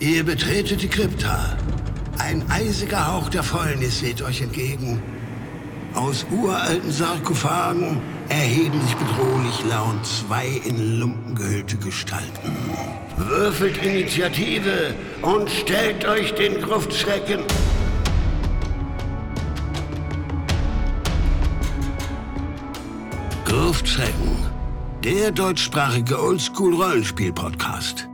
Ihr betretet die Krypta. Ein eisiger Hauch der Fäulnis weht euch entgegen. Aus uralten Sarkophagen erheben sich bedrohlich laut zwei in Lumpen gehüllte Gestalten. Würfelt Initiative und stellt euch den Gruftschrecken. Gruftschrecken, der deutschsprachige Oldschool-Rollenspiel-Podcast.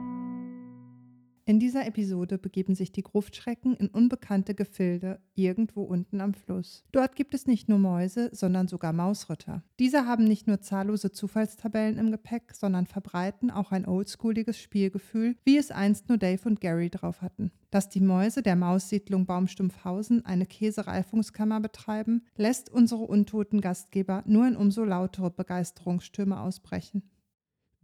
In dieser Episode begeben sich die Gruftschrecken in unbekannte Gefilde irgendwo unten am Fluss. Dort gibt es nicht nur Mäuse, sondern sogar Mausritter. Diese haben nicht nur zahllose Zufallstabellen im Gepäck, sondern verbreiten auch ein oldschooliges Spielgefühl, wie es einst nur Dave und Gary drauf hatten. Dass die Mäuse der Maussiedlung Baumstumpfhausen eine Käsereifungskammer betreiben, lässt unsere untoten Gastgeber nur in umso lautere Begeisterungsstürme ausbrechen.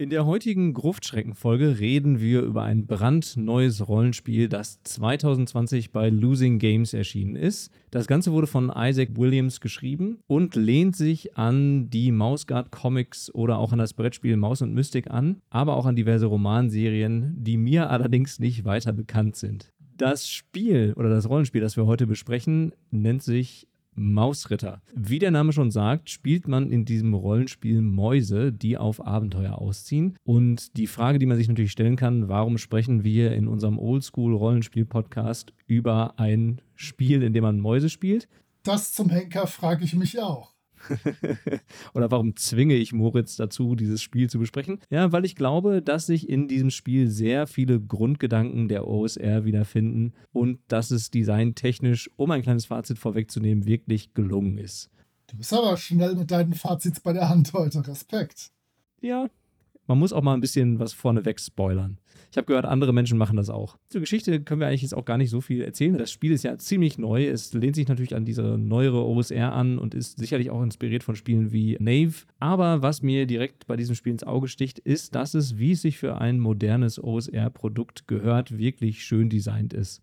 In der heutigen Gruftschrecken-Folge reden wir über ein brandneues Rollenspiel, das 2020 bei Losing Games erschienen ist. Das Ganze wurde von Isaac Williams geschrieben und lehnt sich an die Mausguard Comics oder auch an das Brettspiel Maus und Mystik an, aber auch an diverse Romanserien, die mir allerdings nicht weiter bekannt sind. Das Spiel oder das Rollenspiel, das wir heute besprechen, nennt sich Mausritter. Wie der Name schon sagt, spielt man in diesem Rollenspiel Mäuse, die auf Abenteuer ausziehen. Und die Frage, die man sich natürlich stellen kann, warum sprechen wir in unserem Oldschool-Rollenspiel-Podcast über ein Spiel, in dem man Mäuse spielt? Das zum Henker frage ich mich auch. Oder warum zwinge ich Moritz dazu, dieses Spiel zu besprechen? Ja, weil ich glaube, dass sich in diesem Spiel sehr viele Grundgedanken der OSR wiederfinden und dass es designtechnisch, um ein kleines Fazit vorwegzunehmen, wirklich gelungen ist. Du bist aber schnell mit deinen Fazits bei der Hand heute. Respekt. Ja, man muss auch mal ein bisschen was vorneweg spoilern. Ich habe gehört, andere Menschen machen das auch. Zur Geschichte können wir eigentlich jetzt auch gar nicht so viel erzählen. Das Spiel ist ja ziemlich neu. Es lehnt sich natürlich an diese neuere OSR an und ist sicherlich auch inspiriert von Spielen wie Nave. Aber was mir direkt bei diesem Spiel ins Auge sticht, ist, dass es, wie es sich für ein modernes OSR-Produkt gehört, wirklich schön designt ist.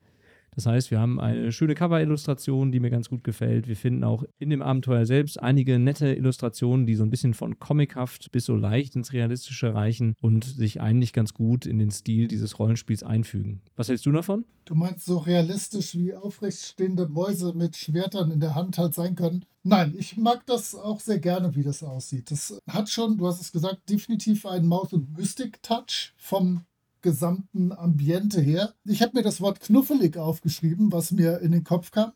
Das heißt, wir haben eine schöne Cover-Illustration, die mir ganz gut gefällt. Wir finden auch in dem Abenteuer selbst einige nette Illustrationen, die so ein bisschen von comichaft bis so leicht ins Realistische reichen und sich eigentlich ganz gut in den Stil dieses Rollenspiels einfügen. Was hältst du davon? Du meinst so realistisch wie aufrechtstehende Mäuse mit Schwertern in der Hand halt sein können? Nein, ich mag das auch sehr gerne, wie das aussieht. Das hat schon, du hast es gesagt, definitiv einen Maus- und Mystic-Touch vom gesamten Ambiente her. Ich habe mir das Wort knuffelig aufgeschrieben, was mir in den Kopf kam.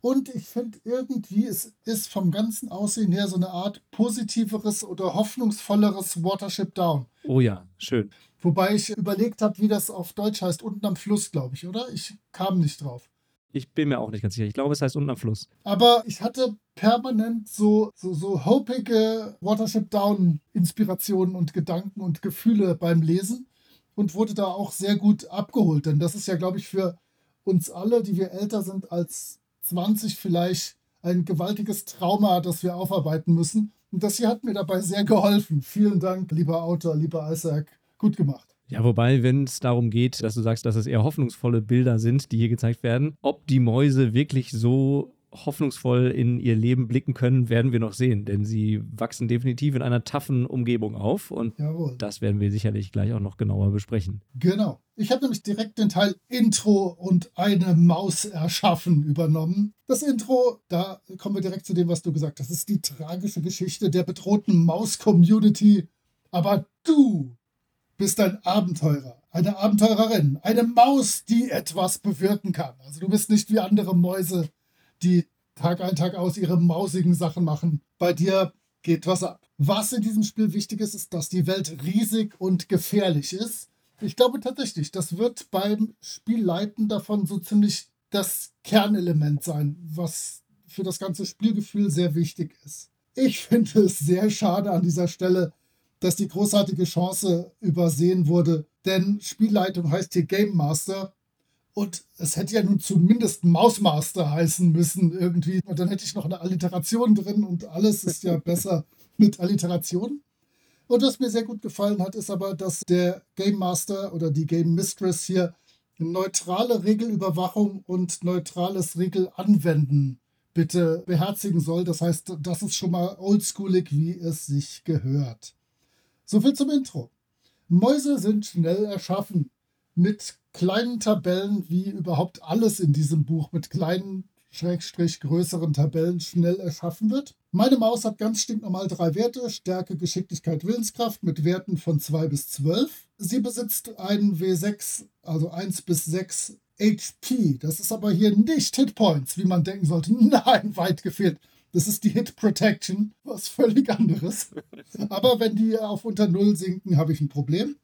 Und ich finde irgendwie, es ist vom ganzen Aussehen her so eine Art positiveres oder hoffnungsvolleres Watership Down. Oh ja, schön. Wobei ich überlegt habe, wie das auf Deutsch heißt, unten am Fluss, glaube ich, oder? Ich kam nicht drauf. Ich bin mir auch nicht ganz sicher. Ich glaube, es heißt unten am Fluss. Aber ich hatte permanent so, so, so hopige Watership Down Inspirationen und Gedanken und Gefühle beim Lesen und wurde da auch sehr gut abgeholt. Denn das ist ja, glaube ich, für uns alle, die wir älter sind als 20 vielleicht, ein gewaltiges Trauma, das wir aufarbeiten müssen. Und das hier hat mir dabei sehr geholfen. Vielen Dank, lieber Autor, lieber Isaac. Gut gemacht. Ja, wobei, wenn es darum geht, dass du sagst, dass es eher hoffnungsvolle Bilder sind, die hier gezeigt werden, ob die Mäuse wirklich so hoffnungsvoll in ihr Leben blicken können, werden wir noch sehen, denn sie wachsen definitiv in einer taffen Umgebung auf und Jawohl. das werden wir sicherlich gleich auch noch genauer besprechen. Genau. Ich habe nämlich direkt den Teil Intro und eine Maus erschaffen übernommen. Das Intro, da kommen wir direkt zu dem, was du gesagt hast. Das ist die tragische Geschichte der bedrohten Maus-Community. Aber du bist ein Abenteurer, eine Abenteurerin, eine Maus, die etwas bewirken kann. Also du bist nicht wie andere Mäuse, die Tag ein, Tag aus ihre mausigen Sachen machen. Bei dir geht was ab. Was in diesem Spiel wichtig ist, ist, dass die Welt riesig und gefährlich ist. Ich glaube tatsächlich, das wird beim Spielleiten davon so ziemlich das Kernelement sein, was für das ganze Spielgefühl sehr wichtig ist. Ich finde es sehr schade an dieser Stelle, dass die großartige Chance übersehen wurde, denn Spielleitung heißt hier Game Master und es hätte ja nun zumindest Mausmaster heißen müssen irgendwie. Und dann hätte ich noch eine Alliteration drin und alles ist ja besser mit Alliteration. Und was mir sehr gut gefallen hat, ist aber, dass der Game Master oder die Game Mistress hier neutrale Regelüberwachung und neutrales Regelanwenden bitte beherzigen soll. Das heißt, das ist schon mal oldschoolig, wie es sich gehört. Soviel zum Intro. Mäuse sind schnell erschaffen. Mit kleinen Tabellen, wie überhaupt alles in diesem Buch mit kleinen, schrägstrich größeren Tabellen schnell erschaffen wird. Meine Maus hat ganz stinknormal drei Werte: Stärke, Geschicklichkeit, Willenskraft mit Werten von 2 bis 12. Sie besitzt einen W6, also 1 bis 6 HP. Das ist aber hier nicht Hitpoints, wie man denken sollte. Nein, weit gefehlt. Das ist die Hit Protection, was völlig anderes. Aber wenn die auf unter Null sinken, habe ich ein Problem.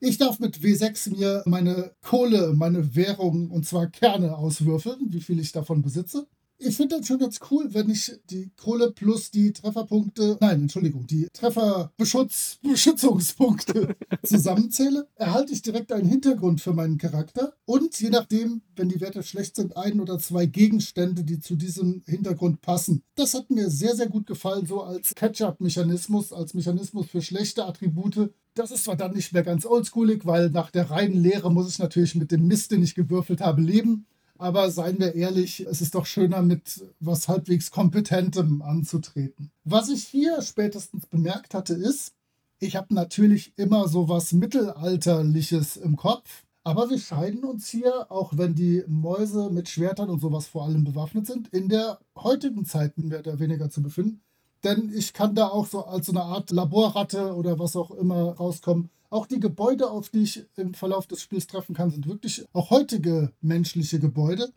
Ich darf mit W6 mir meine Kohle, meine Währung und zwar Kerne auswürfeln, wie viel ich davon besitze. Ich finde das schon ganz cool, wenn ich die Kohle plus die Trefferpunkte, nein, Entschuldigung, die Trefferbeschützungspunkte zusammenzähle, erhalte ich direkt einen Hintergrund für meinen Charakter und je nachdem, wenn die Werte schlecht sind, ein oder zwei Gegenstände, die zu diesem Hintergrund passen. Das hat mir sehr, sehr gut gefallen, so als Catch-up-Mechanismus, als Mechanismus für schlechte Attribute. Das ist zwar dann nicht mehr ganz oldschoolig, weil nach der reinen Lehre muss ich natürlich mit dem Mist, den ich gewürfelt habe, leben. Aber seien wir ehrlich, es ist doch schöner, mit was halbwegs Kompetentem anzutreten. Was ich hier spätestens bemerkt hatte, ist, ich habe natürlich immer so was Mittelalterliches im Kopf. Aber wir scheiden uns hier, auch wenn die Mäuse mit Schwertern und sowas vor allem bewaffnet sind, in der heutigen Zeit mehr oder weniger zu befinden. Denn ich kann da auch so als so eine Art Laborratte oder was auch immer rauskommen auch die Gebäude, auf die ich im Verlauf des Spiels treffen kann, sind wirklich auch heutige menschliche Gebäude.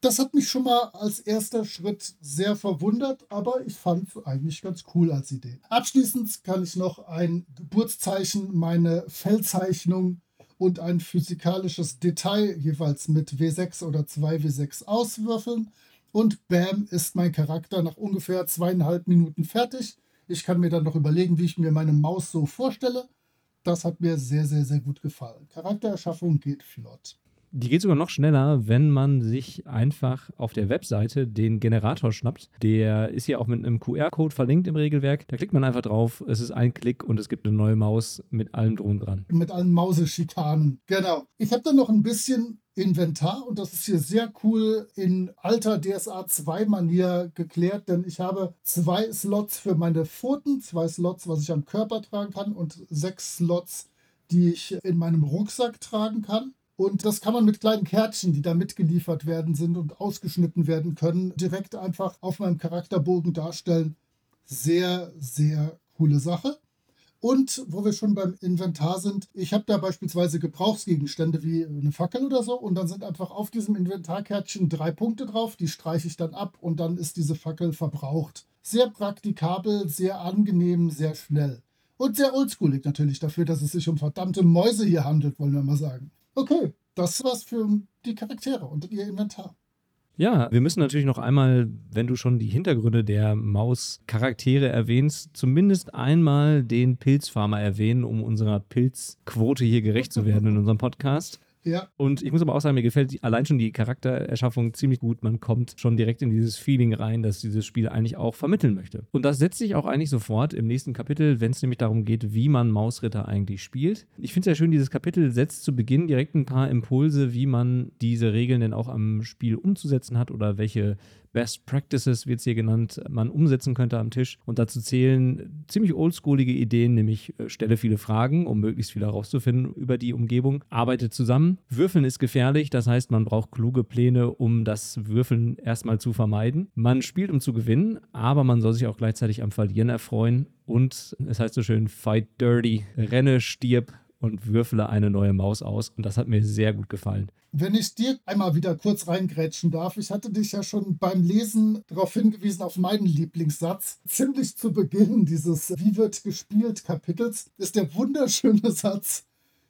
Das hat mich schon mal als erster Schritt sehr verwundert, aber ich fand es eigentlich ganz cool als Idee. Abschließend kann ich noch ein Geburtszeichen, meine Feldzeichnung und ein physikalisches Detail jeweils mit W6 oder 2W6 auswürfeln. Und bam, ist mein Charakter nach ungefähr zweieinhalb Minuten fertig. Ich kann mir dann noch überlegen, wie ich mir meine Maus so vorstelle. Das hat mir sehr, sehr, sehr gut gefallen. Charaktererschaffung geht flott. Die geht sogar noch schneller, wenn man sich einfach auf der Webseite den Generator schnappt. Der ist ja auch mit einem QR-Code verlinkt im Regelwerk. Da klickt man einfach drauf, es ist ein Klick und es gibt eine neue Maus mit allem drum dran. Mit allen Mauseschikanen. Genau. Ich habe dann noch ein bisschen Inventar und das ist hier sehr cool in alter DSA 2 Manier geklärt, denn ich habe zwei Slots für meine Pfoten, zwei Slots, was ich am Körper tragen kann und sechs Slots, die ich in meinem Rucksack tragen kann. Und das kann man mit kleinen Kärtchen, die da mitgeliefert werden sind und ausgeschnitten werden können, direkt einfach auf meinem Charakterbogen darstellen. Sehr, sehr coole Sache. Und wo wir schon beim Inventar sind, ich habe da beispielsweise Gebrauchsgegenstände wie eine Fackel oder so und dann sind einfach auf diesem Inventarkärtchen drei Punkte drauf, die streiche ich dann ab und dann ist diese Fackel verbraucht. Sehr praktikabel, sehr angenehm, sehr schnell. Und sehr oldschoolig natürlich dafür, dass es sich um verdammte Mäuse hier handelt, wollen wir mal sagen. Okay, das war's für die Charaktere und ihr Inventar. Ja, wir müssen natürlich noch einmal, wenn du schon die Hintergründe der Maus-Charaktere erwähnst, zumindest einmal den Pilzfarmer erwähnen, um unserer Pilzquote hier gerecht zu werden in unserem Podcast. Ja. Und ich muss aber auch sagen, mir gefällt allein schon die Charaktererschaffung ziemlich gut. Man kommt schon direkt in dieses Feeling rein, das dieses Spiel eigentlich auch vermitteln möchte. Und das setzt sich auch eigentlich sofort im nächsten Kapitel, wenn es nämlich darum geht, wie man Mausritter eigentlich spielt. Ich finde es ja schön, dieses Kapitel setzt zu Beginn direkt ein paar Impulse, wie man diese Regeln denn auch am Spiel umzusetzen hat oder welche Best Practices, wird es hier genannt, man umsetzen könnte am Tisch. Und dazu zählen ziemlich oldschoolige Ideen, nämlich äh, stelle viele Fragen, um möglichst viel herauszufinden über die Umgebung, arbeite zusammen. Würfeln ist gefährlich, das heißt, man braucht kluge Pläne, um das Würfeln erstmal zu vermeiden. Man spielt, um zu gewinnen, aber man soll sich auch gleichzeitig am Verlieren erfreuen. Und es heißt so schön, fight dirty, renne, stirb, und würfele eine neue Maus aus. Und das hat mir sehr gut gefallen. Wenn ich dir einmal wieder kurz reingrätschen darf, ich hatte dich ja schon beim Lesen darauf hingewiesen, auf meinen Lieblingssatz. Ziemlich zu Beginn dieses Wie wird gespielt Kapitels ist der wunderschöne Satz.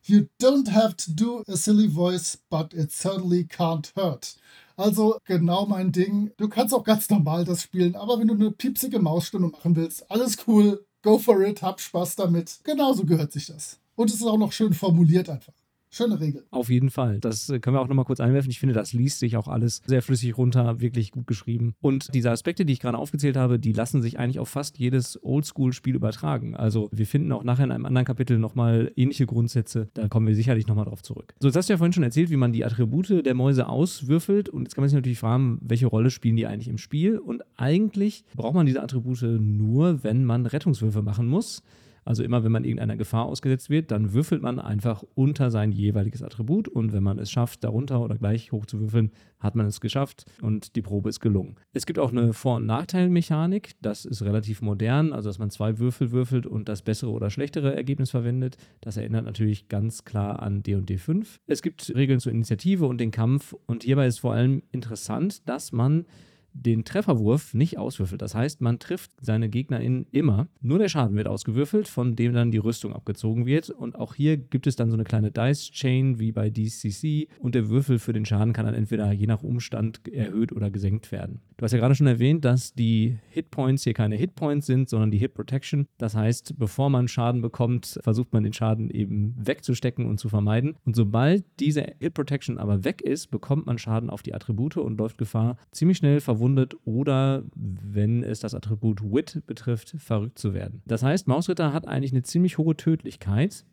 You don't have to do a silly voice, but it certainly can't hurt. Also genau mein Ding. Du kannst auch ganz normal das spielen, aber wenn du eine piepsige Mausstunde machen willst, alles cool, go for it, hab Spaß damit. Genauso gehört sich das. Und es ist auch noch schön formuliert einfach. Schöne Regel. Auf jeden Fall. Das äh, können wir auch nochmal kurz einwerfen. Ich finde, das liest sich auch alles sehr flüssig runter, wirklich gut geschrieben. Und diese Aspekte, die ich gerade aufgezählt habe, die lassen sich eigentlich auf fast jedes Oldschool-Spiel übertragen. Also wir finden auch nachher in einem anderen Kapitel nochmal ähnliche Grundsätze. Da kommen wir sicherlich nochmal drauf zurück. So, jetzt hast du ja vorhin schon erzählt, wie man die Attribute der Mäuse auswürfelt. Und jetzt kann man sich natürlich fragen, welche Rolle spielen die eigentlich im Spiel? Und eigentlich braucht man diese Attribute nur, wenn man Rettungswürfe machen muss. Also immer, wenn man irgendeiner Gefahr ausgesetzt wird, dann würfelt man einfach unter sein jeweiliges Attribut und wenn man es schafft, darunter oder gleich hoch zu würfeln, hat man es geschafft und die Probe ist gelungen. Es gibt auch eine Vor- und Nachteilmechanik, das ist relativ modern, also dass man zwei Würfel würfelt und das bessere oder schlechtere Ergebnis verwendet. Das erinnert natürlich ganz klar an D&D 5. Es gibt Regeln zur Initiative und den Kampf und hierbei ist vor allem interessant, dass man den Trefferwurf nicht auswürfelt. Das heißt, man trifft seine GegnerInnen immer. Nur der Schaden wird ausgewürfelt, von dem dann die Rüstung abgezogen wird. Und auch hier gibt es dann so eine kleine Dice-Chain wie bei DCC. Und der Würfel für den Schaden kann dann entweder je nach Umstand erhöht oder gesenkt werden. Du hast ja gerade schon erwähnt, dass die Hitpoints hier keine Hitpoints sind, sondern die Hit Protection. Das heißt, bevor man Schaden bekommt, versucht man den Schaden eben wegzustecken und zu vermeiden. Und sobald diese Hit Protection aber weg ist, bekommt man Schaden auf die Attribute und läuft Gefahr, ziemlich schnell verwundet verwundet oder, wenn es das Attribut Wit betrifft, verrückt zu werden. Das heißt, Mausritter hat eigentlich eine ziemlich hohe Tödlichkeit,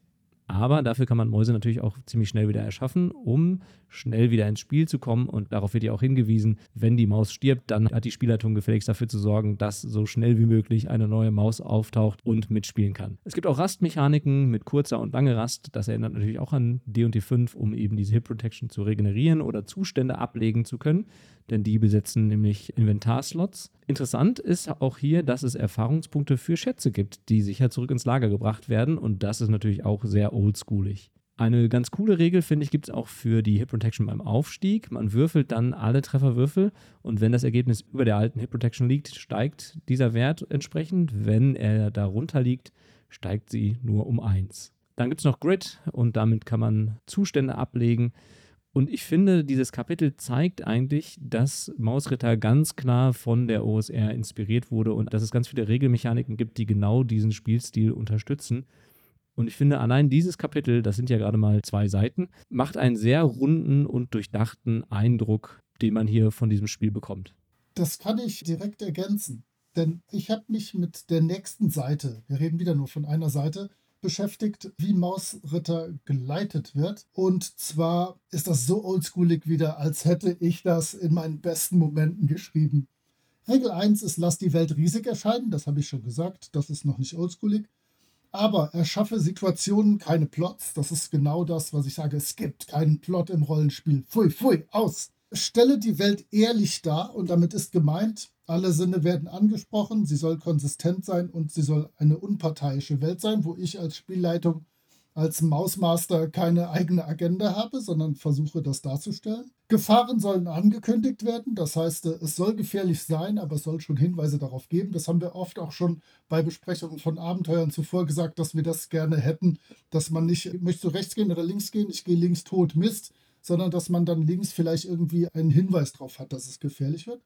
aber dafür kann man Mäuse natürlich auch ziemlich schnell wieder erschaffen, um schnell wieder ins Spiel zu kommen. Und darauf wird ja auch hingewiesen, wenn die Maus stirbt, dann hat die Spielleitung gefälligst dafür zu sorgen, dass so schnell wie möglich eine neue Maus auftaucht und mitspielen kann. Es gibt auch Rastmechaniken mit kurzer und lange Rast. Das erinnert natürlich auch an D&D 5, um eben diese Hit Protection zu regenerieren oder Zustände ablegen zu können denn die besetzen nämlich Inventarslots. Interessant ist auch hier, dass es Erfahrungspunkte für Schätze gibt, die sicher zurück ins Lager gebracht werden und das ist natürlich auch sehr oldschoolig. Eine ganz coole Regel, finde ich, gibt es auch für die Hit Protection beim Aufstieg. Man würfelt dann alle Trefferwürfel und wenn das Ergebnis über der alten Hit Protection liegt, steigt dieser Wert entsprechend. Wenn er darunter liegt, steigt sie nur um 1. Dann gibt es noch Grid und damit kann man Zustände ablegen. Und ich finde, dieses Kapitel zeigt eigentlich, dass Mausritter ganz klar von der OSR inspiriert wurde und dass es ganz viele Regelmechaniken gibt, die genau diesen Spielstil unterstützen. Und ich finde, allein dieses Kapitel, das sind ja gerade mal zwei Seiten, macht einen sehr runden und durchdachten Eindruck, den man hier von diesem Spiel bekommt. Das kann ich direkt ergänzen. Denn ich habe mich mit der nächsten Seite, wir reden wieder nur von einer Seite, beschäftigt, wie Mausritter geleitet wird. Und zwar ist das so oldschoolig wieder, als hätte ich das in meinen besten Momenten geschrieben. Regel 1 ist, lass die Welt riesig erscheinen. Das habe ich schon gesagt. Das ist noch nicht oldschoolig. Aber erschaffe Situationen, keine Plots. Das ist genau das, was ich sage. Es gibt keinen Plot im Rollenspiel. Pfui, pfui, aus. Stelle die Welt ehrlich dar und damit ist gemeint, alle Sinne werden angesprochen, sie soll konsistent sein und sie soll eine unparteiische Welt sein, wo ich als Spielleitung, als Mausmaster keine eigene Agenda habe, sondern versuche das darzustellen. Gefahren sollen angekündigt werden, das heißt, es soll gefährlich sein, aber es soll schon Hinweise darauf geben. Das haben wir oft auch schon bei Besprechungen von Abenteuern zuvor gesagt, dass wir das gerne hätten, dass man nicht, möchtest du rechts gehen oder links gehen, ich gehe links tot, Mist, sondern dass man dann links vielleicht irgendwie einen Hinweis darauf hat, dass es gefährlich wird.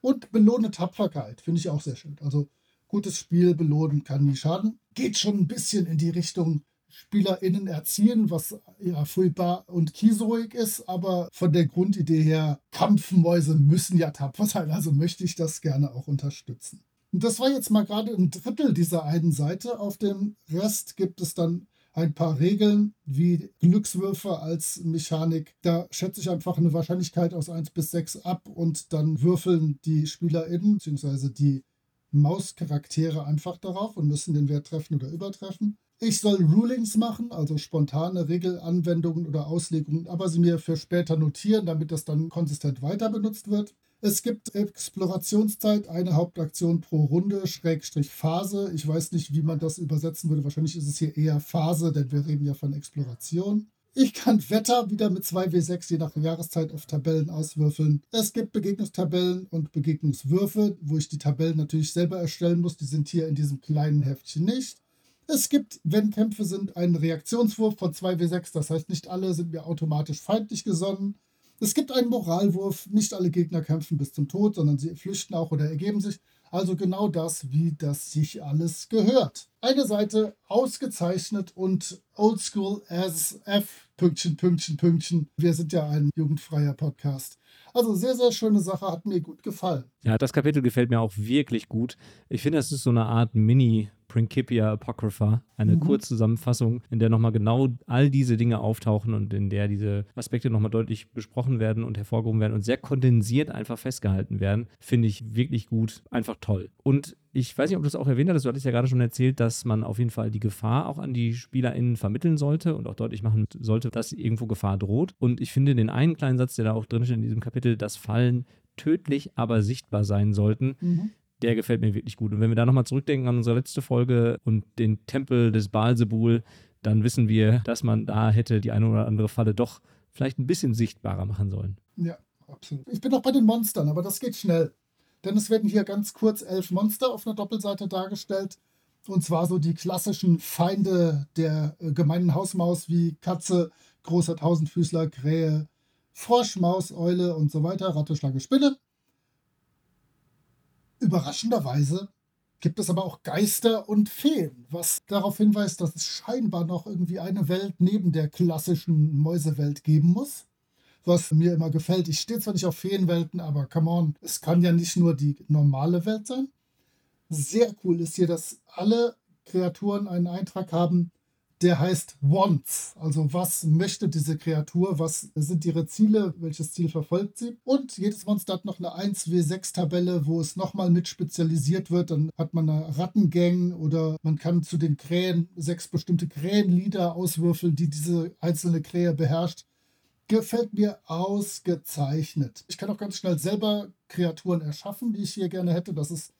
Und belohne Tapferkeit, finde ich auch sehr schön. Also gutes Spiel belohnen kann nie schaden. Geht schon ein bisschen in die Richtung SpielerInnen erziehen, was ja furchtbar und kiesoig ist, aber von der Grundidee her, Kampfmäuse müssen ja tapfer sein, also möchte ich das gerne auch unterstützen. Und das war jetzt mal gerade ein Drittel dieser einen Seite. Auf dem Rest gibt es dann ein paar Regeln wie Glückswürfe als Mechanik. Da schätze ich einfach eine Wahrscheinlichkeit aus 1 bis 6 ab und dann würfeln die SpielerInnen bzw. die Mauscharaktere einfach darauf und müssen den Wert treffen oder übertreffen. Ich soll Rulings machen, also spontane Regelanwendungen oder Auslegungen, aber sie mir für später notieren, damit das dann konsistent weiter benutzt wird. Es gibt Explorationszeit, eine Hauptaktion pro Runde, Schrägstrich Phase. Ich weiß nicht, wie man das übersetzen würde. Wahrscheinlich ist es hier eher Phase, denn wir reden ja von Exploration. Ich kann Wetter wieder mit 2W6 je nach Jahreszeit auf Tabellen auswürfeln. Es gibt Begegnungstabellen und Begegnungswürfe, wo ich die Tabellen natürlich selber erstellen muss. Die sind hier in diesem kleinen Heftchen nicht. Es gibt, wenn Kämpfe sind, einen Reaktionswurf von 2W6. Das heißt, nicht alle sind mir automatisch feindlich gesonnen. Es gibt einen Moralwurf, nicht alle Gegner kämpfen bis zum Tod, sondern sie flüchten auch oder ergeben sich. Also genau das, wie das sich alles gehört. Eine Seite ausgezeichnet und oldschool as F, Pünktchen, Pünktchen, Pünktchen. Wir sind ja ein jugendfreier Podcast. Also sehr, sehr schöne Sache, hat mir gut gefallen. Ja, das Kapitel gefällt mir auch wirklich gut. Ich finde, das ist so eine Art Mini- Principia Apocrypha, eine Mhm. Kurzzusammenfassung, in der nochmal genau all diese Dinge auftauchen und in der diese Aspekte nochmal deutlich besprochen werden und hervorgehoben werden und sehr kondensiert einfach festgehalten werden. Finde ich wirklich gut, einfach toll. Und ich weiß nicht, ob du das auch erwähnt hattest, du hattest ja gerade schon erzählt, dass man auf jeden Fall die Gefahr auch an die SpielerInnen vermitteln sollte und auch deutlich machen sollte, dass irgendwo Gefahr droht. Und ich finde den einen kleinen Satz, der da auch drin steht in diesem Kapitel, dass Fallen tödlich, aber sichtbar sein sollten, Mhm. Der gefällt mir wirklich gut. Und wenn wir da nochmal zurückdenken an unsere letzte Folge und den Tempel des Baalsebul, dann wissen wir, dass man da hätte die eine oder andere Falle doch vielleicht ein bisschen sichtbarer machen sollen. Ja, absolut. Ich bin noch bei den Monstern, aber das geht schnell. Denn es werden hier ganz kurz elf Monster auf einer Doppelseite dargestellt. Und zwar so die klassischen Feinde der äh, gemeinen Hausmaus wie Katze, großer Tausendfüßler, Krähe, Frosch, Maus, Eule und so weiter, Ratte, Schlange, Spinne. Überraschenderweise gibt es aber auch Geister und Feen, was darauf hinweist, dass es scheinbar noch irgendwie eine Welt neben der klassischen Mäusewelt geben muss was mir immer gefällt. Ich stehe zwar nicht auf Feenwelten, aber come on, es kann ja nicht nur die normale Welt sein. Sehr cool ist hier, dass alle Kreaturen einen Eintrag haben, der heißt Wants. Also was möchte diese Kreatur, was sind ihre Ziele, welches Ziel verfolgt sie. Und jedes Monster hat noch eine 1W6-Tabelle, wo es nochmal mit spezialisiert wird. Dann hat man eine Rattengang oder man kann zu den Krähen sechs bestimmte Krähenlieder auswürfeln, die diese einzelne Krähe beherrscht gefällt mir ausgezeichnet. Ich kann auch ganz schnell selber Kreaturen erschaffen, die ich hier gerne hätte. Das ist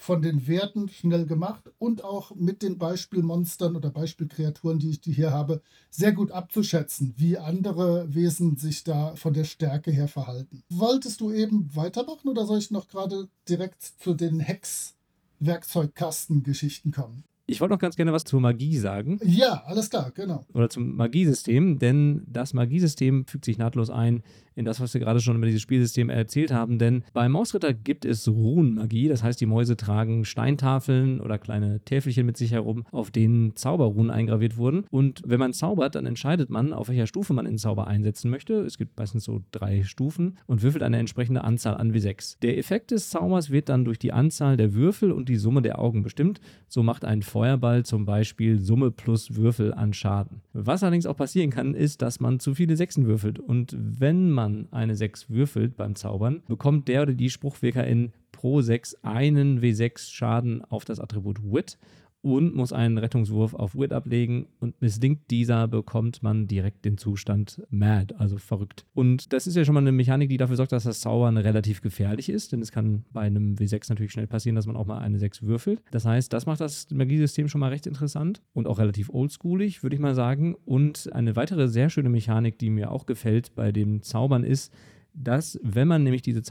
von den Werten schnell gemacht und auch mit den Beispielmonstern oder Beispielkreaturen, die ich die hier habe, sehr gut abzuschätzen, wie andere Wesen sich da von der Stärke her verhalten. Wolltest du eben weitermachen oder soll ich noch gerade direkt zu den Hex-Werkzeugkasten-Geschichten kommen? Ich wollte noch ganz gerne was zur Magie sagen. Ja, alles klar, genau. Oder zum Magiesystem, denn das Magiesystem fügt sich nahtlos ein in das, was wir gerade schon über dieses Spielsystem erzählt haben. Denn bei Mausritter gibt es Runenmagie, das heißt, die Mäuse tragen Steintafeln oder kleine Täfelchen mit sich herum, auf denen Zauberrunen eingraviert wurden. Und wenn man zaubert, dann entscheidet man, auf welcher Stufe man den Zauber einsetzen möchte. Es gibt meistens so drei Stufen und würfelt eine entsprechende Anzahl an W6. Der Effekt des Zaubers wird dann durch die Anzahl der Würfel und die Summe der Augen bestimmt. So macht ein Feuerball zum Beispiel Summe plus Würfel an Schaden. Was allerdings auch passieren kann, ist, dass man zu viele Sechsen würfelt. Und wenn man eine 6 würfelt beim Zaubern, bekommt der oder die Spruchwirkerin pro 6 einen W6 Schaden auf das Attribut Wit und muss einen Rettungswurf auf Wit ablegen und misslingt dieser, bekommt man direkt den Zustand Mad, also verrückt. Und das ist ja schon mal eine Mechanik, die dafür sorgt, dass das Zaubern relativ gefährlich ist, denn es kann bei einem W6 natürlich schnell passieren, dass man auch mal eine 6 würfelt. Das heißt, das macht das Magiesystem schon mal recht interessant und auch relativ oldschoolig, würde ich mal sagen. Und eine weitere sehr schöne Mechanik, die mir auch gefällt bei dem Zaubern ist, dass, wenn man nämlich diese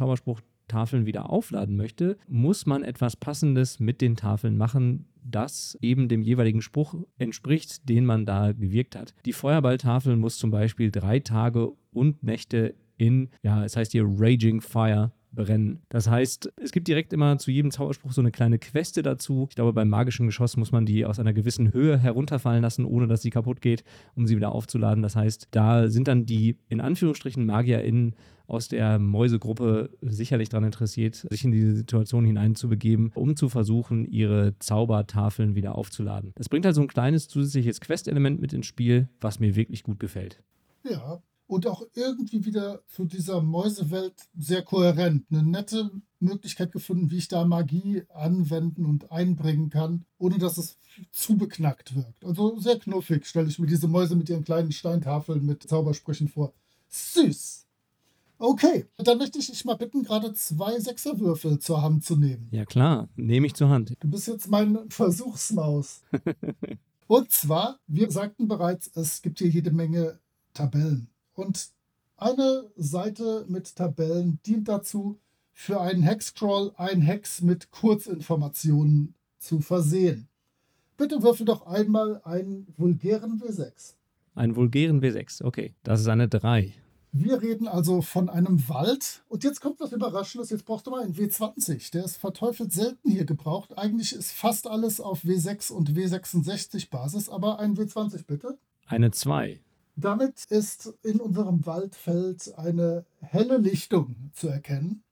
Zauberspruchtafeln wieder aufladen möchte, muss man etwas Passendes mit den Tafeln machen, das eben dem jeweiligen Spruch entspricht, den man da gewirkt hat. Die Feuerballtafel muss zum Beispiel drei Tage und Nächte in, ja, es heißt hier Raging Fire brennen. Das heißt, es gibt direkt immer zu jedem Zauberspruch so eine kleine Queste dazu. Ich glaube, beim magischen Geschoss muss man die aus einer gewissen Höhe herunterfallen lassen, ohne dass sie kaputt geht, um sie wieder aufzuladen. Das heißt, da sind dann die in Anführungsstrichen MagierInnen aus der Mäusegruppe sicherlich daran interessiert, sich in diese Situation hineinzubegeben, um zu versuchen, ihre Zaubertafeln wieder aufzuladen. Das bringt halt so ein kleines zusätzliches Quest-Element mit ins Spiel, was mir wirklich gut gefällt. Ja, und auch irgendwie wieder zu dieser Mäusewelt sehr kohärent. Eine nette Möglichkeit gefunden, wie ich da Magie anwenden und einbringen kann, ohne dass es zu beknackt wirkt. Also sehr knuffig stelle ich mir diese Mäuse mit ihren kleinen Steintafeln mit Zaubersprüchen vor. Süß. Okay, dann möchte ich dich mal bitten, gerade zwei Sechserwürfel zur Hand zu nehmen. Ja klar, nehme ich zur Hand. Du bist jetzt mein Versuchsmaus. Und zwar, wir sagten bereits, es gibt hier jede Menge Tabellen. Und eine Seite mit Tabellen dient dazu, für einen Hexcrawl ein Hex mit Kurzinformationen zu versehen. Bitte würfel doch einmal einen vulgären W6. Einen vulgären W6, okay. Das ist eine 3. Wir reden also von einem Wald. Und jetzt kommt was Überraschendes. Jetzt brauchst du mal einen W20. Der ist verteufelt selten hier gebraucht. Eigentlich ist fast alles auf W6 und W66 Basis, aber ein W20 bitte. Eine 2. Damit ist in unserem Waldfeld eine helle Lichtung zu erkennen.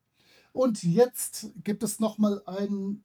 Und jetzt gibt es nochmal einen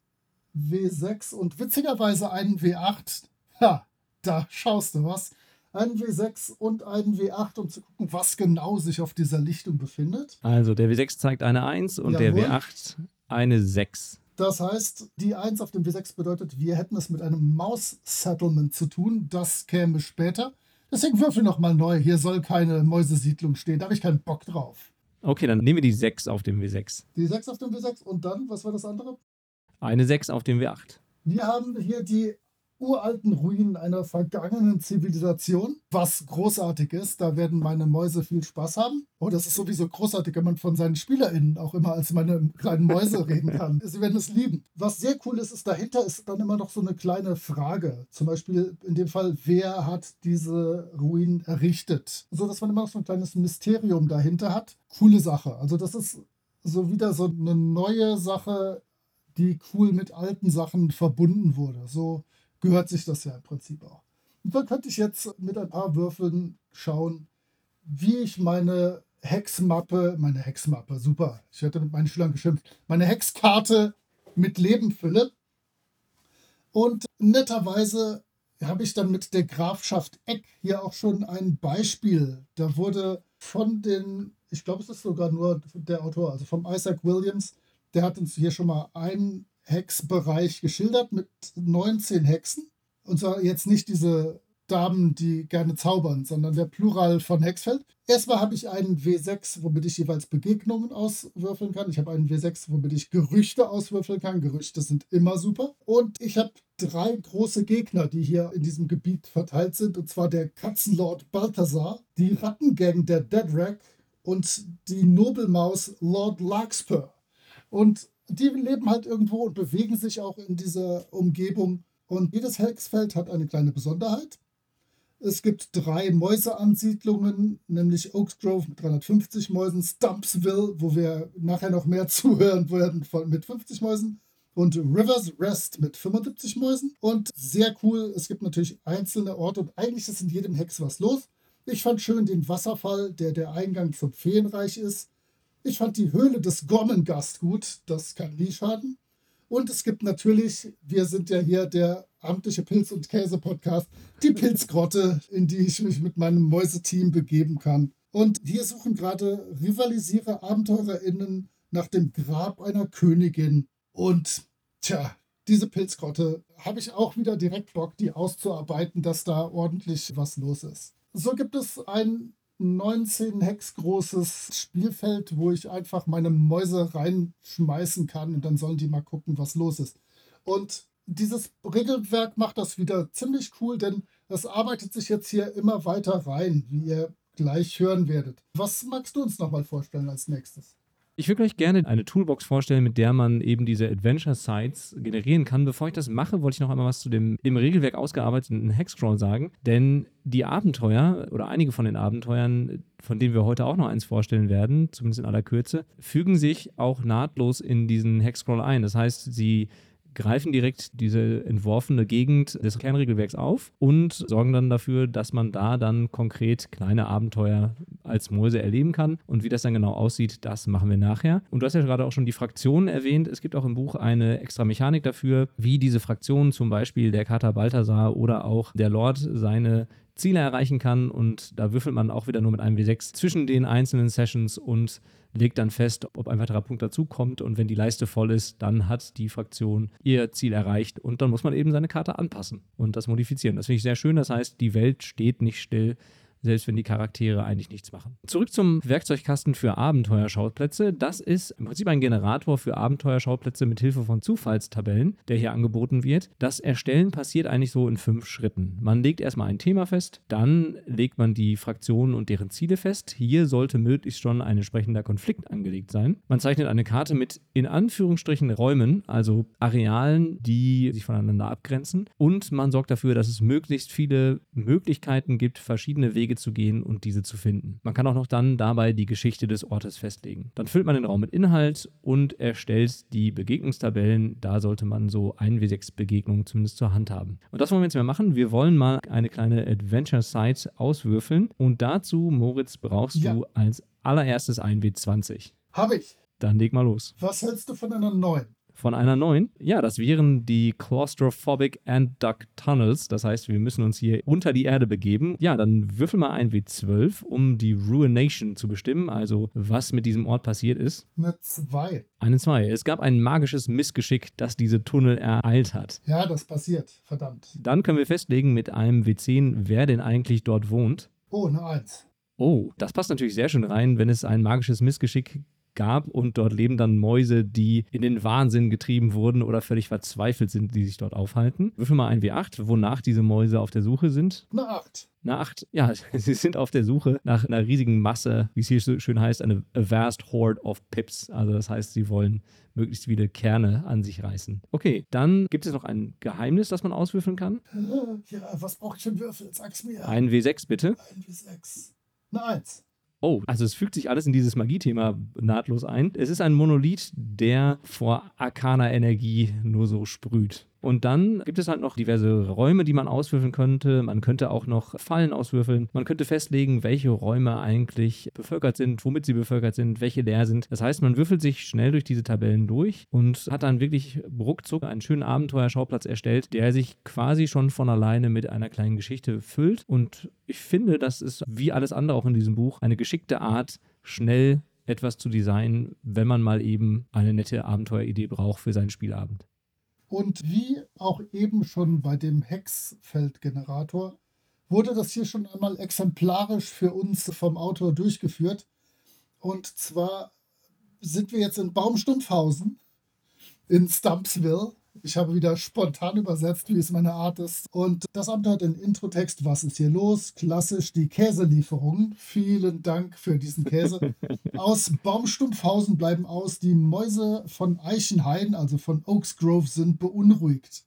W6 und witzigerweise einen W8. Ja, da schaust du was. Einen W6 und einen W8, um zu gucken, was genau sich auf dieser Lichtung befindet. Also der W6 zeigt eine 1 und Jawohl. der W8 eine 6. Das heißt, die 1 auf dem W6 bedeutet, wir hätten es mit einem Maus-Settlement zu tun. Das käme später. Deswegen würfel nochmal neu. Hier soll keine Mäusesiedlung stehen. Da habe ich keinen Bock drauf. Okay, dann nehmen wir die 6 auf dem W6. Die 6 auf dem W6 und dann, was war das andere? Eine 6 auf dem W8. Wir haben hier die uralten Ruinen einer vergangenen Zivilisation, was großartig ist. Da werden meine Mäuse viel Spaß haben. Oh, das ist sowieso großartig, wenn man von seinen SpielerInnen auch immer als meine kleinen Mäuse reden kann. Sie werden es lieben. Was sehr cool ist, ist dahinter ist dann immer noch so eine kleine Frage. Zum Beispiel in dem Fall, wer hat diese Ruinen errichtet? So dass man immer noch so ein kleines Mysterium dahinter hat. Coole Sache. Also das ist so wieder so eine neue Sache, die cool mit alten Sachen verbunden wurde. So gehört sich das ja im Prinzip auch. Und dann könnte ich jetzt mit ein paar Würfeln schauen, wie ich meine Hexmappe, meine Hexmappe, super, ich hätte mit meinen Schülern geschimpft, meine Hexkarte mit Leben fülle. Und netterweise habe ich dann mit der Grafschaft Eck hier auch schon ein Beispiel. Da wurde von den, ich glaube, es ist sogar nur der Autor, also vom Isaac Williams, der hat uns hier schon mal einen Hexbereich geschildert mit 19 Hexen. Und zwar jetzt nicht diese Damen, die gerne zaubern, sondern der Plural von Hexfeld. Erstmal habe ich einen W6, womit ich jeweils Begegnungen auswürfeln kann. Ich habe einen W6, womit ich Gerüchte auswürfeln kann. Gerüchte sind immer super. Und ich habe drei große Gegner, die hier in diesem Gebiet verteilt sind. Und zwar der Katzenlord Balthasar, die Rattengang der Deadrack und die Nobelmaus Lord Larkspur. Und die leben halt irgendwo und bewegen sich auch in dieser Umgebung. Und jedes Hexfeld hat eine kleine Besonderheit. Es gibt drei Mäuseansiedlungen, nämlich Oaks Grove mit 350 Mäusen, Stumpsville, wo wir nachher noch mehr zuhören werden, mit 50 Mäusen, und Rivers Rest mit 75 Mäusen. Und sehr cool, es gibt natürlich einzelne Orte und eigentlich ist in jedem Hex was los. Ich fand schön den Wasserfall, der der Eingang zum Feenreich ist. Ich fand die Höhle des Gormengast gut, das kann nie schaden. Und es gibt natürlich, wir sind ja hier der amtliche Pilz- und Käse-Podcast, die Pilzgrotte, in die ich mich mit meinem Mäuseteam begeben kann. Und wir suchen gerade rivalisiere AbenteurerInnen nach dem Grab einer Königin. Und tja, diese Pilzgrotte habe ich auch wieder direkt Bock, die auszuarbeiten, dass da ordentlich was los ist. So gibt es ein 19 Hex großes Spielfeld, wo ich einfach meine Mäuse reinschmeißen kann und dann sollen die mal gucken, was los ist. Und dieses Regelwerk macht das wieder ziemlich cool, denn es arbeitet sich jetzt hier immer weiter rein, wie ihr gleich hören werdet. Was magst du uns nochmal vorstellen als nächstes? Ich würde euch gerne eine Toolbox vorstellen, mit der man eben diese Adventure Sites generieren kann. Bevor ich das mache, wollte ich noch einmal was zu dem im Regelwerk ausgearbeiteten Hexcrawl sagen. Denn die Abenteuer oder einige von den Abenteuern, von denen wir heute auch noch eins vorstellen werden, zumindest in aller Kürze, fügen sich auch nahtlos in diesen Hexcrawl ein. Das heißt, sie greifen direkt diese entworfene Gegend des Kernregelwerks auf und sorgen dann dafür, dass man da dann konkret kleine Abenteuer als Mäuse erleben kann. Und wie das dann genau aussieht, das machen wir nachher. Und du hast ja gerade auch schon die Fraktionen erwähnt. Es gibt auch im Buch eine extra Mechanik dafür, wie diese Fraktionen, zum Beispiel der Kater Balthasar oder auch der Lord, seine Ziele erreichen kann. Und da würfelt man auch wieder nur mit einem W6 zwischen den einzelnen Sessions und legt dann fest, ob ein weiterer Punkt dazukommt. Und wenn die Leiste voll ist, dann hat die Fraktion ihr Ziel erreicht. Und dann muss man eben seine Karte anpassen und das modifizieren. Das finde ich sehr schön. Das heißt, die Welt steht nicht still selbst wenn die Charaktere eigentlich nichts machen. Zurück zum Werkzeugkasten für Abenteuerschauplätze. Das ist im Prinzip ein Generator für Abenteuerschauplätze mit Hilfe von Zufallstabellen, der hier angeboten wird. Das Erstellen passiert eigentlich so in fünf Schritten. Man legt erstmal ein Thema fest, dann legt man die Fraktionen und deren Ziele fest. Hier sollte möglichst schon ein entsprechender Konflikt angelegt sein. Man zeichnet eine Karte mit in Anführungsstrichen Räumen, also Arealen, die sich voneinander abgrenzen. Und man sorgt dafür, dass es möglichst viele Möglichkeiten gibt, verschiedene Wege Wege zu gehen und diese zu finden. Man kann auch noch dann dabei die Geschichte des Ortes festlegen. Dann füllt man den Raum mit Inhalt und erstellt die Begegnungstabellen. Da sollte man so ein W6 Begegnungen zumindest zur Hand haben. Und das wollen wir jetzt mal machen. Wir wollen mal eine kleine Adventure Site auswürfeln. Und dazu, Moritz, brauchst Ja. du als allererstes ein W20. Habe ich. Dann leg mal los. Was hältst du von einer 9? Von einer neuen. Ja, das wären die Claustrophobic and Duck Tunnels. Das heißt, wir müssen uns hier unter die Erde begeben. Ja, dann würfel mal ein W12, um die Ruination zu bestimmen, also was mit diesem Ort passiert ist. Eine 2. Eine 2. Es gab ein magisches Missgeschick, das diese Tunnel ereilt hat. Ja, das passiert. Verdammt. Dann können wir festlegen mit einem W10, wer denn eigentlich dort wohnt. Oh, eine 1. Oh, das passt natürlich sehr schön rein, wenn es ein magisches Missgeschick gab und dort leben dann Mäuse, die in den Wahnsinn getrieben wurden oder völlig verzweifelt sind, die sich dort aufhalten. Würfel mal ein W8, wonach diese Mäuse auf der Suche sind. Eine 8. Eine 8, ja, sie sind auf der Suche nach einer riesigen Masse, wie es hier so schön heißt, eine a vast horde of pips. Also das heißt, sie wollen möglichst viele Kerne an sich reißen. Okay, dann gibt es noch ein Geheimnis, das man auswürfeln kann. Ja, was brauche ich für einen Würfel? Sag's mir. Ein W6 bitte. Ein bis 6. Eine 1. Oh, also es fügt sich alles in dieses Magie-Thema nahtlos ein. Es ist ein Monolith, der vor arkaner Energie nur so sprüht. Und dann gibt es halt noch diverse Räume, die man auswürfeln könnte. Man könnte auch noch Fallen auswürfeln. Man könnte festlegen, welche Räume eigentlich bevölkert sind, womit sie bevölkert sind, welche leer sind. Das heißt, man würfelt sich schnell durch diese Tabellen durch und hat dann wirklich ruckzuck einen schönen Abenteuerschauplatz erstellt, der sich quasi schon von alleine mit einer kleinen Geschichte füllt. Und ich finde, das ist wie alles andere auch in diesem Buch eine geschickte Art, schnell etwas zu designen, wenn man mal eben eine nette Abenteueridee braucht für seinen Spielabend. Und wie auch eben schon bei dem Hexfeldgenerator wurde das hier schon einmal exemplarisch für uns vom Autor durchgeführt. Und zwar sind wir jetzt in Baumstumpfhausen in Stumpsville ich habe wieder spontan übersetzt, wie es meine Art ist. Und das Amt hat den Introtext, was ist hier los? Klassisch die Käselieferung. Vielen Dank für diesen Käse. Aus Baumstumpfhausen bleiben aus, die Mäuse von Eichenhain, also von Oaks Grove, sind beunruhigt.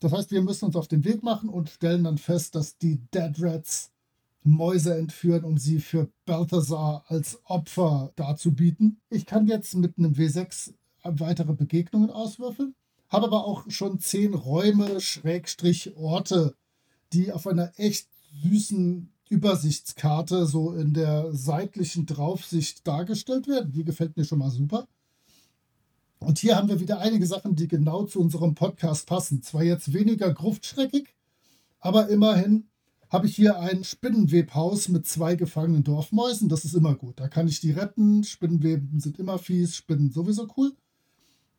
Das heißt, wir müssen uns auf den Weg machen und stellen dann fest, dass die Dead Rats Mäuse entführen, um sie für Balthasar als Opfer darzubieten. Ich kann jetzt mit einem W6 weitere Begegnungen auswürfeln habe aber auch schon zehn Räume, Schrägstrich, Orte, die auf einer echt süßen Übersichtskarte so in der seitlichen Draufsicht dargestellt werden. Die gefällt mir schon mal super. Und hier haben wir wieder einige Sachen, die genau zu unserem Podcast passen. Zwar jetzt weniger gruftschreckig, aber immerhin habe ich hier ein Spinnenwebhaus mit zwei gefangenen Dorfmäusen. Das ist immer gut. Da kann ich die retten. Spinnenweben sind immer fies, Spinnen sowieso cool.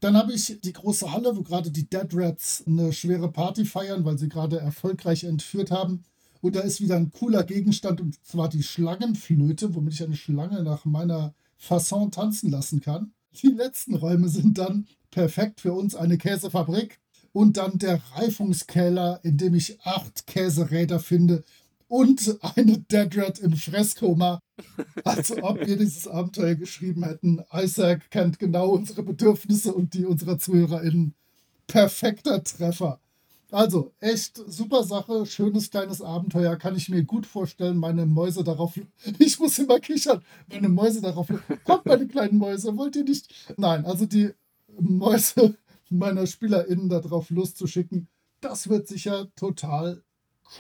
Dann habe ich die große Halle, wo gerade die Dead Rats eine schwere Party feiern, weil sie gerade erfolgreich entführt haben. Und da ist wieder ein cooler Gegenstand, und zwar die Schlangenflöte, womit ich eine Schlange nach meiner Fasson tanzen lassen kann. Die letzten Räume sind dann perfekt für uns eine Käsefabrik und dann der Reifungskeller, in dem ich acht Käseräder finde und eine Dead Rat im Fresskoma. Als ob wir dieses Abenteuer geschrieben hätten. Isaac kennt genau unsere Bedürfnisse und die unserer ZuhörerInnen. Perfekter Treffer. Also, echt super Sache, schönes kleines Abenteuer, kann ich mir gut vorstellen. Meine Mäuse darauf, ich muss immer kichern, meine Mäuse darauf, kommt meine kleinen Mäuse, wollt ihr nicht? Nein, also die Mäuse meiner SpielerInnen darauf Lust zu schicken, das wird sicher total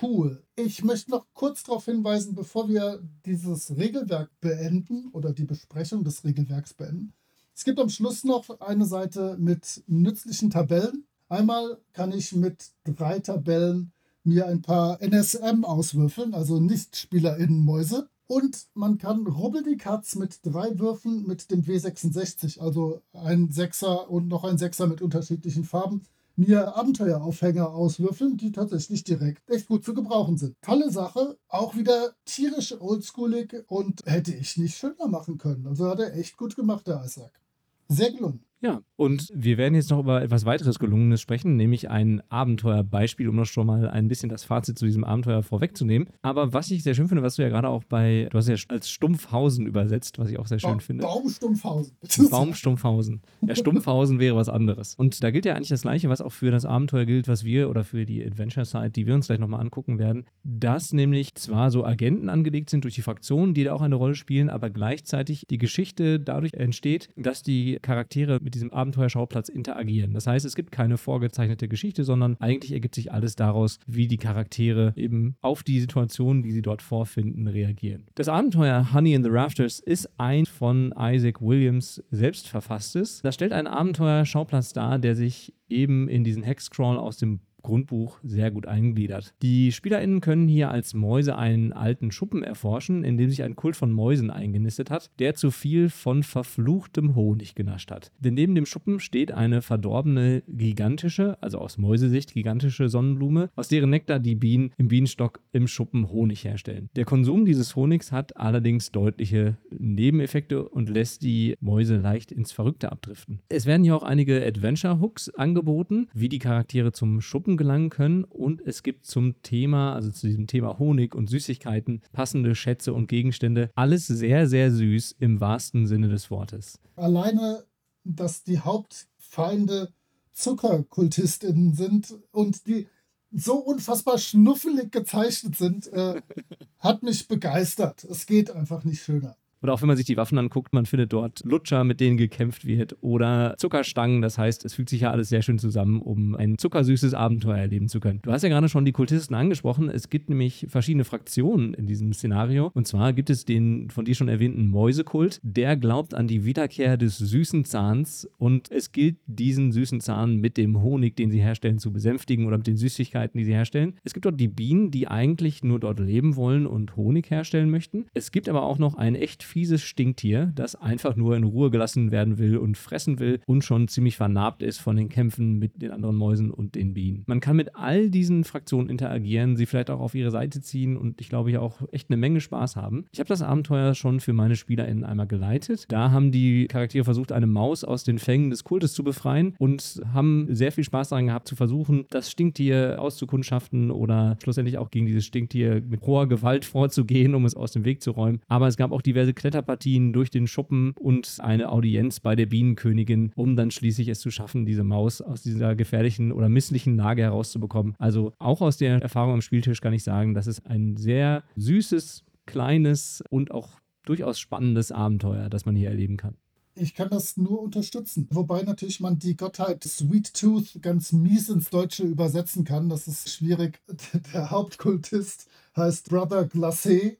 Cool. Ich möchte noch kurz darauf hinweisen, bevor wir dieses Regelwerk beenden oder die Besprechung des Regelwerks beenden. Es gibt am Schluss noch eine Seite mit nützlichen Tabellen. Einmal kann ich mit drei Tabellen mir ein paar NSM auswürfeln, also Nicht-SpielerInnen-Mäuse. Und man kann Rubbel die Katz mit drei Würfen mit dem W66, also ein Sechser und noch ein Sechser mit unterschiedlichen Farben, mir Abenteueraufhänger auswürfeln, die tatsächlich direkt echt gut zu gebrauchen sind. Tolle Sache, auch wieder tierisch oldschoolig und hätte ich nicht schöner machen können. Also hat er echt gut gemacht, der Isaac. Sehr gelungen. Ja, und wir werden jetzt noch über etwas weiteres Gelungenes sprechen, nämlich ein Abenteuerbeispiel, um noch schon mal ein bisschen das Fazit zu diesem Abenteuer vorwegzunehmen. Aber was ich sehr schön finde, was du ja gerade auch bei, du hast ja als Stumpfhausen übersetzt, was ich auch sehr schön ba finde. Baumstumpfhausen. Baumstumpfhausen. Ja, Stumpfhausen wäre was anderes. Und da gilt ja eigentlich das Gleiche, was auch für das Abenteuer gilt, was wir oder für die Adventure Site, die wir uns gleich nochmal angucken werden, dass nämlich zwar so Agenten angelegt sind durch die Fraktionen, die da auch eine Rolle spielen, aber gleichzeitig die Geschichte dadurch entsteht, dass die Charaktere mit diesem Abenteuerschauplatz interagieren. Das heißt, es gibt keine vorgezeichnete Geschichte, sondern eigentlich ergibt sich alles daraus, wie die Charaktere eben auf die Situationen, die sie dort vorfinden, reagieren. Das Abenteuer Honey in the Rafters ist ein von Isaac Williams selbst verfasstes. Das stellt einen Abenteuerschauplatz dar, der sich eben in diesen Hexcrawl aus dem Grundbuch sehr gut eingliedert. Die SpielerInnen können hier als Mäuse einen alten Schuppen erforschen, in dem sich ein Kult von Mäusen eingenistet hat, der zu viel von verfluchtem Honig genascht hat. Denn neben dem Schuppen steht eine verdorbene, gigantische, also aus Mäusesicht gigantische Sonnenblume, aus deren Nektar die Bienen im Bienenstock im Schuppen Honig herstellen. Der Konsum dieses Honigs hat allerdings deutliche Nebeneffekte und lässt die Mäuse leicht ins Verrückte abdriften. Es werden hier auch einige Adventure-Hooks angeboten, wie die Charaktere zum Schuppen gelangen können und es gibt zum Thema, also zu diesem Thema Honig und Süßigkeiten, passende Schätze und Gegenstände. Alles sehr, sehr süß im wahrsten Sinne des Wortes. Alleine, dass die Hauptfeinde ZuckerkultistInnen sind und die so unfassbar schnuffelig gezeichnet sind, äh, hat mich begeistert. Es geht einfach nicht schöner. Oder auch wenn man sich die Waffen anguckt, man findet dort Lutscher, mit denen gekämpft wird oder Zuckerstangen. Das heißt, es fügt sich ja alles sehr schön zusammen, um ein zuckersüßes Abenteuer erleben zu können. Du hast ja gerade schon die Kultisten angesprochen. Es gibt nämlich verschiedene Fraktionen in diesem Szenario. Und zwar gibt es den von dir schon erwähnten Mäusekult. Der glaubt an die Wiederkehr des süßen Zahns und es gilt, diesen süßen Zahn mit dem Honig, den sie herstellen, zu besänftigen oder mit den Süßigkeiten, die sie herstellen. Es gibt dort die Bienen, die eigentlich nur dort leben wollen und Honig herstellen möchten. Es gibt aber auch noch ein echt fieses Stinktier, das einfach nur in Ruhe gelassen werden will und fressen will und schon ziemlich vernarbt ist von den Kämpfen mit den anderen Mäusen und den Bienen. Man kann mit all diesen Fraktionen interagieren, sie vielleicht auch auf ihre Seite ziehen und ich glaube, hier auch echt eine Menge Spaß haben. Ich habe das Abenteuer schon für meine SpielerInnen einmal geleitet. Da haben die Charaktere versucht, eine Maus aus den Fängen des Kultes zu befreien und haben sehr viel Spaß daran gehabt, zu versuchen, das Stinktier auszukundschaften oder schlussendlich auch gegen dieses Stinktier mit hoher Gewalt vorzugehen, um es aus dem Weg zu räumen. Aber es gab auch diverse Kletterpartien durch den Schuppen und eine Audienz bei der Bienenkönigin, um dann schließlich es zu schaffen, diese Maus aus dieser gefährlichen oder misslichen Lage herauszubekommen. Also auch aus der Erfahrung am Spieltisch kann ich sagen, dass es ein sehr süßes, kleines und auch durchaus spannendes Abenteuer, das man hier erleben kann. Ich kann das nur unterstützen. Wobei natürlich man die Gottheit Sweet Tooth ganz mies ins Deutsche übersetzen kann. Das ist schwierig. Der Hauptkultist heißt Brother Glacé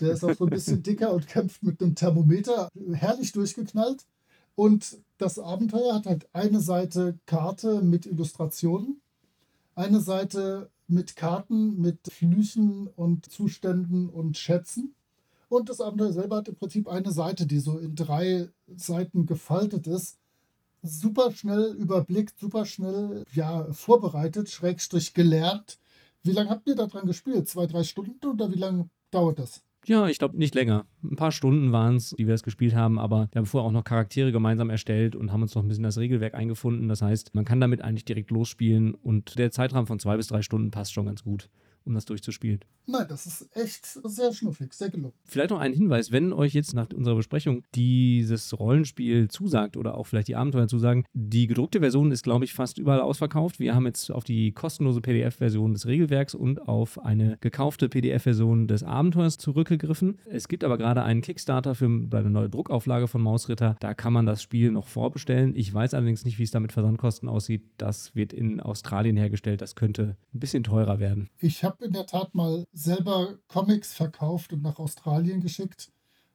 der ist auch so ein bisschen dicker und kämpft mit einem Thermometer. Herrlich durchgeknallt. Und das Abenteuer hat halt eine Seite Karte mit Illustrationen, eine Seite mit Karten, mit Flüchen und Zuständen und Schätzen. Und das Abenteuer selber hat im Prinzip eine Seite, die so in drei Seiten gefaltet ist. Super schnell überblickt, super schnell ja, vorbereitet, schrägstrich gelernt. Wie lange habt ihr daran gespielt? Zwei, drei Stunden oder wie lange dauert das? Ja, ich glaube nicht länger. Ein paar Stunden waren es, die wir das gespielt haben, aber wir haben vorher auch noch Charaktere gemeinsam erstellt und haben uns noch ein bisschen das Regelwerk eingefunden. Das heißt, man kann damit eigentlich direkt losspielen und der Zeitrahmen von zwei bis drei Stunden passt schon ganz gut um das durchzuspielen. Nein, das ist echt sehr schnuffig, sehr gelungen. Vielleicht noch ein Hinweis, wenn euch jetzt nach unserer Besprechung dieses Rollenspiel zusagt oder auch vielleicht die Abenteuer zusagen, die gedruckte Version ist, glaube ich, fast überall ausverkauft. Wir haben jetzt auf die kostenlose PDF-Version des Regelwerks und auf eine gekaufte PDF-Version des Abenteuers zurückgegriffen. Es gibt aber gerade einen Kickstarter für eine neue Druckauflage von Mausritter. Da kann man das Spiel noch vorbestellen. Ich weiß allerdings nicht, wie es da mit Versandkosten aussieht. Das wird in Australien hergestellt. Das könnte ein bisschen teurer werden. Ich habe habe in der Tat mal selber Comics verkauft und nach Australien geschickt.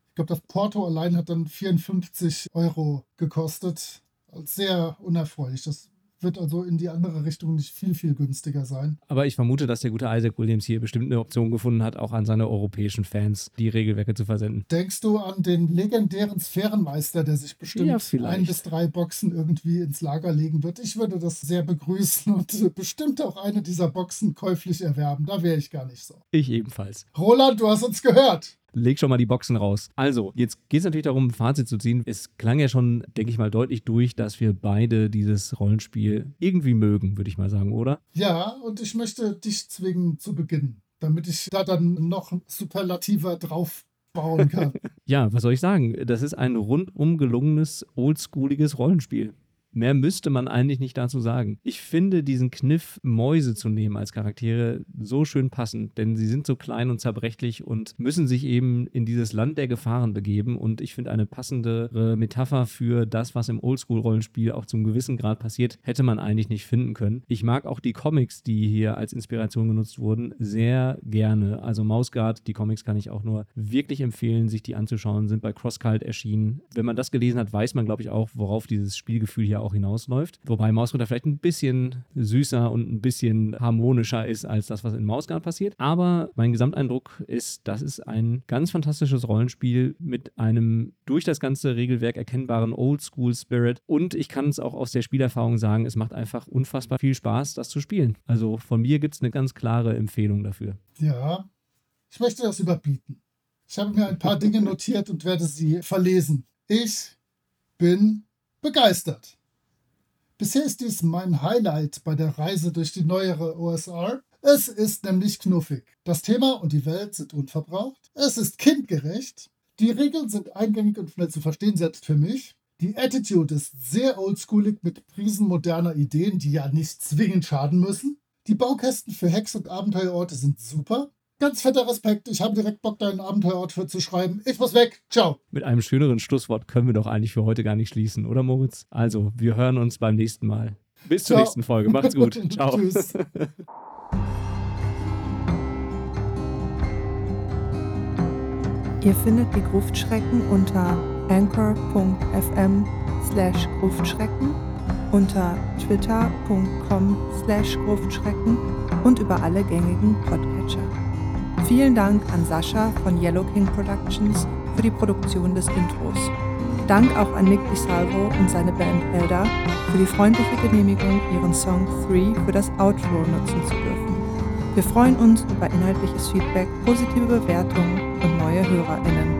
Ich glaube, das Porto allein hat dann 54 Euro gekostet. Sehr unerfreulich. Das wird also in die andere Richtung nicht viel, viel günstiger sein. Aber ich vermute, dass der gute Isaac Williams hier bestimmt eine Option gefunden hat, auch an seine europäischen Fans die Regelwerke zu versenden. Denkst du an den legendären Sphärenmeister, der sich bestimmt ja, ein bis drei Boxen irgendwie ins Lager legen wird? Ich würde das sehr begrüßen und bestimmt auch eine dieser Boxen käuflich erwerben. Da wäre ich gar nicht so. Ich ebenfalls. Roland, du hast uns gehört leg schon mal die Boxen raus. Also, jetzt geht es natürlich darum, ein Fazit zu ziehen. Es klang ja schon, denke ich mal, deutlich durch, dass wir beide dieses Rollenspiel irgendwie mögen, würde ich mal sagen, oder? Ja, und ich möchte dich zwingen zu beginnen, damit ich da dann noch superlativer drauf bauen kann. ja, was soll ich sagen? Das ist ein rundum gelungenes, oldschooliges Rollenspiel. Mehr müsste man eigentlich nicht dazu sagen. Ich finde diesen Kniff, Mäuse zu nehmen als Charaktere, so schön passend, denn sie sind so klein und zerbrechlich und müssen sich eben in dieses Land der Gefahren begeben. Und ich finde eine passendere Metapher für das, was im Oldschool-Rollenspiel auch zum gewissen Grad passiert, hätte man eigentlich nicht finden können. Ich mag auch die Comics, die hier als Inspiration genutzt wurden, sehr gerne. Also Mausguard, die Comics kann ich auch nur wirklich empfehlen, sich die anzuschauen, sind bei CrossCult erschienen. Wenn man das gelesen hat, weiß man, glaube ich, auch, worauf dieses Spielgefühl hier auch hinausläuft. Wobei Mausritter vielleicht ein bisschen süßer und ein bisschen harmonischer ist als das, was in Mausguard passiert. Aber mein Gesamteindruck ist, das ist ein ganz fantastisches Rollenspiel mit einem durch das ganze Regelwerk erkennbaren Oldschool-Spirit. Und ich kann es auch aus der Spielerfahrung sagen, es macht einfach unfassbar viel Spaß, das zu spielen. Also von mir gibt es eine ganz klare Empfehlung dafür. Ja, ich möchte das überbieten. Ich habe mir ein paar Dinge notiert und werde sie verlesen. Ich bin begeistert. Bisher ist dies mein Highlight bei der Reise durch die neuere OSR. Es ist nämlich knuffig. Das Thema und die Welt sind unverbraucht. Es ist kindgerecht. Die Regeln sind eingängig und schnell zu verstehen, selbst für mich. Die Attitude ist sehr oldschoolig mit Prisen moderner Ideen, die ja nicht zwingend schaden müssen. Die Baukästen für Hex- und Abenteuerorte sind super. Ganz fetter Respekt. Ich habe direkt Bock, da einen Abenteuerort für zu schreiben. Ich muss weg. Ciao. Mit einem schöneren Schlusswort können wir doch eigentlich für heute gar nicht schließen, oder Moritz? Also, wir hören uns beim nächsten Mal. Bis zur Ciao. nächsten Folge. Macht's gut. Ciao. Tschüss. Ihr findet die Gruftschrecken unter anchor.fm slash Gruftschrecken, unter twitter.com slash Gruftschrecken und über alle gängigen Podcatcher. Vielen Dank an Sascha von Yellow King Productions für die Produktion des Intros. Dank auch an Nick DiSalvo und seine Band Elder für die freundliche Genehmigung, ihren Song 3 für das Outro nutzen zu dürfen. Wir freuen uns über inhaltliches Feedback, positive Bewertungen und neue HörerInnen.